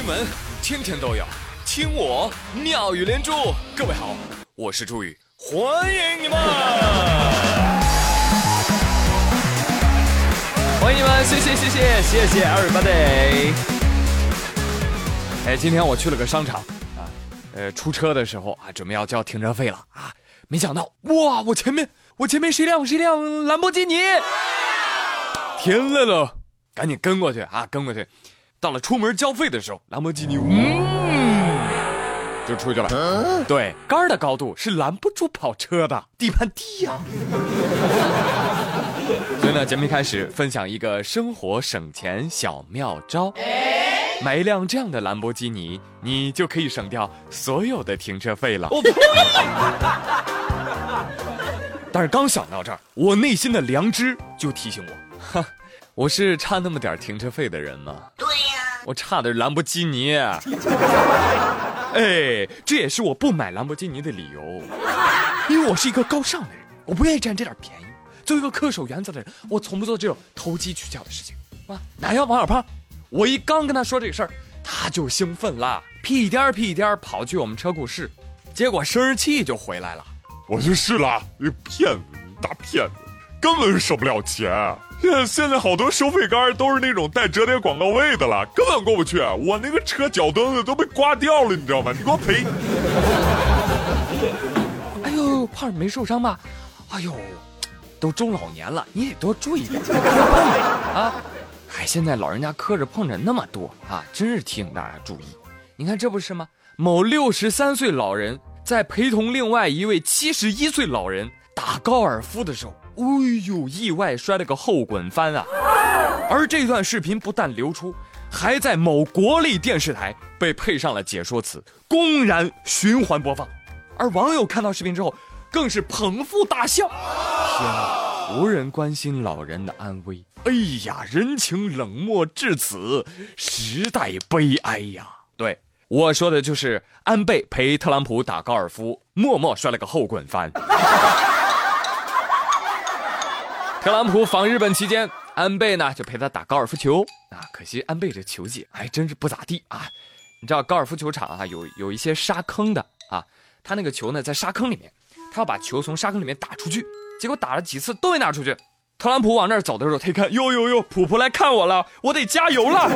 新闻天天都有，听我妙语连珠。各位好，我是朱宇，欢迎你们！欢迎你们，谢谢谢谢谢谢 everybody。哎，今天我去了个商场啊，呃，出车的时候啊，准备要交停车费了啊，没想到哇，我前面我前面是一辆是一辆兰博基尼，天来了，赶紧跟过去啊，跟过去。到了出门交费的时候，兰博基尼嗯就出去了。对，杆儿的高度是拦不住跑车的，底盘低呀。所以呢，节目一开始分享一个生活省钱小妙招：买一辆这样的兰博基尼，你就可以省掉所有的停车费了。但是刚想到这儿，我内心的良知就提醒我，哈。我是差那么点停车费的人吗？我差的是兰博基尼。哎，这也是我不买兰博基尼的理由，因为我是一个高尚的人，我不愿意占这点便宜。作为一个恪守原则的人，我从不做这种投机取巧的事情。啊，哪要王小胖？我一刚跟他说这个事儿，他就兴奋了，屁颠儿屁颠儿跑去我们车库试，结果生日气就回来了。我去试了，你骗子，你大骗子，根本省不了钱。现现在好多收费杆都是那种带折叠广告位的了，根本过不去。我那个车脚蹬子都被刮掉了，你知道吗？你给我赔！哎呦，胖没受伤吧？哎呦，都中老年了，你得多注意点 啊！哎，现在老人家磕着碰着那么多啊，真是提醒大家注意。你看这不是吗？某六十三岁老人在陪同另外一位七十一岁老人打高尔夫的时候。哎呦！意外摔了个后滚翻啊！而这段视频不但流出，还在某国立电视台被配上了解说词，公然循环播放。而网友看到视频之后，更是捧腹大笑。天啊！无人关心老人的安危。哎呀，人情冷漠至此，时代悲哀呀！对，我说的就是安倍陪特朗普打高尔夫，默默摔了个后滚翻。特朗普访日本期间，安倍呢就陪他打高尔夫球啊。可惜安倍这球技还真是不咋地啊。你知道高尔夫球场啊有有一些沙坑的啊，他那个球呢在沙坑里面，他要把球从沙坑里面打出去，结果打了几次都没打出去。特朗普往那儿走的时候，他一看，哟哟哟，普普来看我了，我得加油了。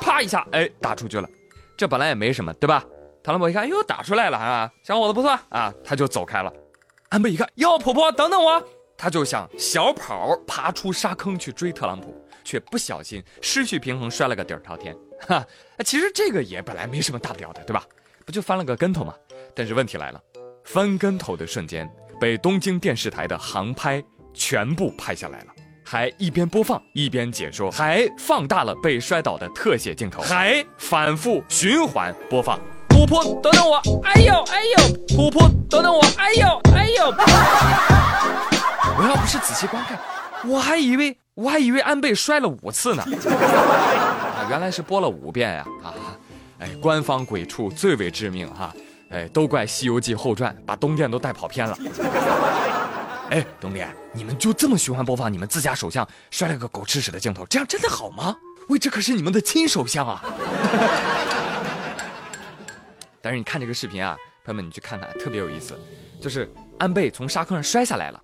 啪一下，哎，打出去了。这本来也没什么，对吧？特朗普一看，哟，打出来了啊，小伙子不错啊，他就走开了。安倍一看，哟，普普等等我。他就想小跑爬出沙坑去追特朗普，却不小心失去平衡，摔了个底儿朝天。哈，其实这个也本来没什么大不了的，对吧？不就翻了个跟头吗？但是问题来了，翻跟头的瞬间被东京电视台的航拍全部拍下来了，还一边播放一边解说，还放大了被摔倒的特写镜头，还反复循环播放。噗噗，等等我！哎呦哎呦！噗噗，等等我！哎呦哎呦！我要不是仔细观看，我还以为我还以为安倍摔了五次呢，啊，原来是播了五遍呀！啊，哎，官方鬼畜最为致命哈！哎，都怪《西游记后传》把东电都带跑偏了。哎，东电，你们就这么循环播放你们自家首相摔了个狗吃屎的镜头，这样真的好吗？喂，这可是你们的亲首相啊！但是你看这个视频啊，朋友们，你去看看，特别有意思，就是安倍从沙坑上摔下来了。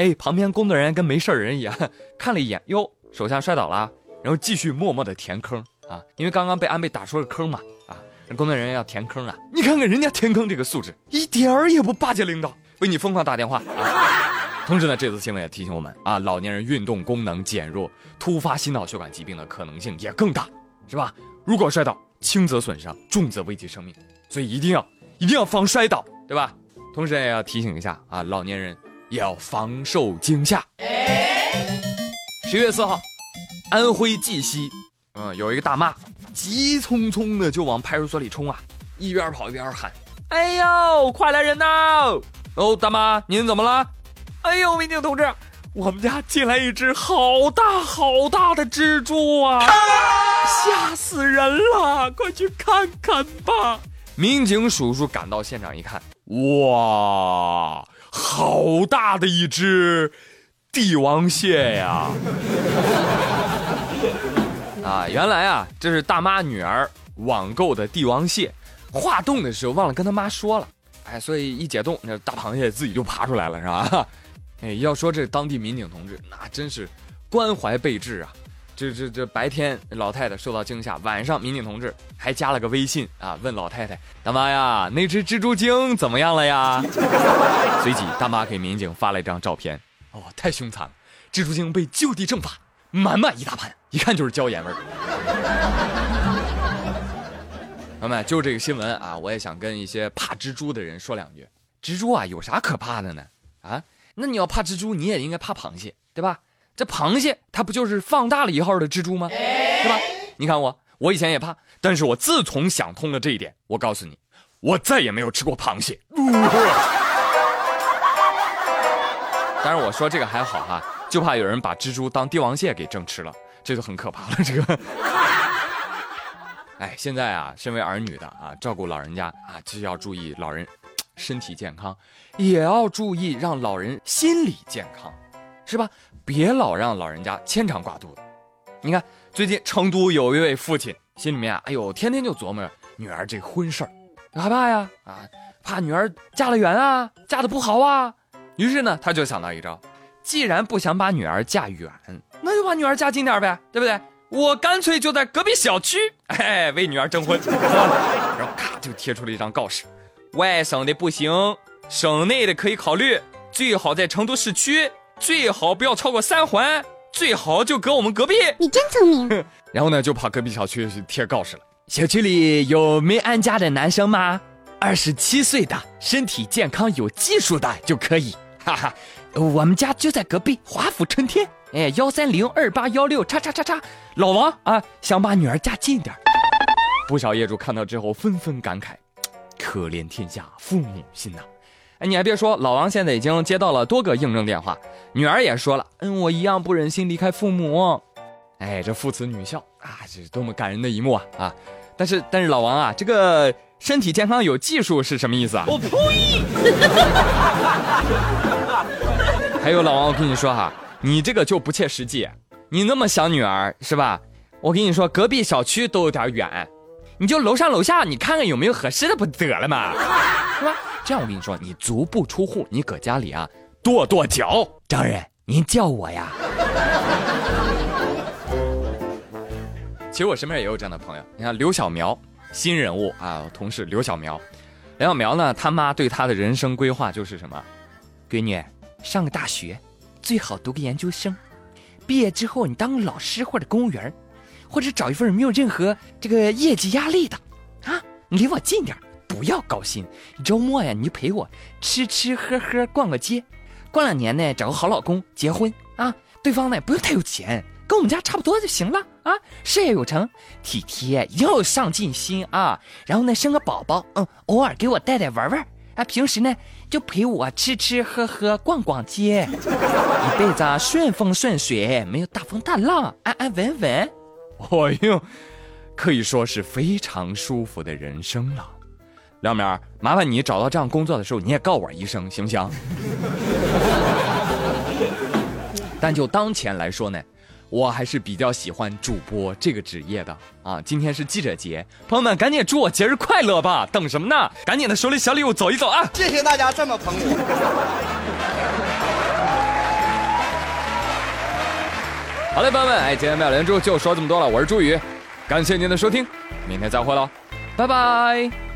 哎，旁边工作人员跟没事人一样，看了一眼，哟，手下摔倒了，然后继续默默的填坑啊，因为刚刚被安倍打出了坑嘛，啊，工作人员要填坑啊，你看看人家填坑这个素质，一点儿也不巴结领导，为你疯狂打电话啊。同时呢，这次新闻也提醒我们啊，老年人运动功能减弱，突发心脑血管疾病的可能性也更大，是吧？如果摔倒，轻则损伤，重则危及生命，所以一定要一定要防摔倒，对吧？同时也要提醒一下啊，老年人。也要防受惊吓。十月四号，安徽绩溪，嗯，有一个大妈急匆匆的就往派出所里冲啊，一边跑一边喊：“哎呦，快来人呐！哦，大妈，您怎么了？哎呦，民警同志，我们家进来一只好大好大的蜘蛛啊，吓死人了！快去看看吧。”民警叔叔赶到现场一看，哇！好大的一只帝王蟹呀！啊，原来啊，这是大妈女儿网购的帝王蟹，化冻的时候忘了跟他妈说了，哎，所以一解冻，那大螃蟹自己就爬出来了，是吧？哎，要说这当地民警同志，那真是关怀备至啊！这这这白天老太太受到惊吓，晚上民警同志还加了个微信啊，问老太太大妈呀，那只蜘蛛精怎么样了呀？随即大妈给民警发了一张照片，哦，太凶残了，蜘蛛精被就地正法，满满一大盘，一看就是椒盐味儿。朋友们，就这个新闻啊，我也想跟一些怕蜘蛛的人说两句。蜘蛛啊，有啥可怕的呢？啊，那你要怕蜘蛛，你也应该怕螃蟹，对吧？这螃蟹它不就是放大了一号的蜘蛛吗？对吧？你看我，我以前也怕，但是我自从想通了这一点，我告诉你，我再也没有吃过螃蟹。当然我说这个还好哈，就怕有人把蜘蛛当帝王蟹给正吃了，这就很可怕了。这个，哎，现在啊，身为儿女的啊，照顾老人家啊，就要注意老人身体健康，也要注意让老人心理健康。是吧？别老让老人家牵肠挂肚的。你看，最近成都有一位父亲，心里面啊，哎呦，天天就琢磨着女儿这婚事儿，害怕呀，啊，怕女儿嫁得远啊，嫁得不好啊。于是呢，他就想到一招，既然不想把女儿嫁远，那就把女儿嫁近点呗，对不对？我干脆就在隔壁小区，哎，为女儿征婚。然后咔就贴出了一张告示：外省的不行，省内的可以考虑，最好在成都市区。最好不要超过三环，最好就隔我们隔壁。你真聪明。然后呢，就跑隔壁小区去贴告示了。小区里有没安家的男生吗？二十七岁的，身体健康、有技术的就可以。哈哈，我们家就在隔壁，华府春天。哎，幺三零二八幺六叉叉叉叉。老王啊，想把女儿嫁近点。不少业主看到之后纷纷感慨：可怜天下父母心呐。哎，你还别说，老王现在已经接到了多个应征电话，女儿也说了，嗯，我一样不忍心离开父母。哎，这父慈女孝啊，这是多么感人的一幕啊啊！但是，但是老王啊，这个身体健康有技术是什么意思啊？我呸！还有老王，我跟你说哈，你这个就不切实际，你那么想女儿是吧？我跟你说，隔壁小区都有点远，你就楼上楼下，你看看有没有合适的不得了嘛，是吧？这样我跟你说，你足不出户，你搁家里啊跺跺脚。张人，您叫我呀。其实我身边也有这样的朋友，你看刘小苗，新人物啊，同事刘小苗。刘小苗呢，他妈对他的人生规划就是什么？闺女，上个大学，最好读个研究生，毕业之后你当个老师或者公务员，或者找一份没有任何这个业绩压力的，啊，你离我近点。不要高薪，周末呀，你就陪我吃吃喝喝，逛个街，过两年呢，找个好老公结婚啊。对方呢不用太有钱，跟我们家差不多就行了啊。事业有成，体贴，要有上进心啊。然后呢，生个宝宝，嗯，偶尔给我带带玩玩啊。平时呢就陪我吃吃喝喝，逛逛街，一辈子顺风顺水，没有大风大浪，安安稳稳。哎呦，可以说是非常舒服的人生了。亮明，麻烦你找到这样工作的时候，你也告我一声，行不行？但就当前来说呢，我还是比较喜欢主播这个职业的啊。今天是记者节，朋友们赶紧祝我节日快乐吧！等什么呢？赶紧的手里小礼物走一走啊！谢谢大家这么捧我。好嘞，朋友们，哎，今天妙连珠就说这么多了，我是朱宇，感谢您的收听，明天再会喽，拜拜。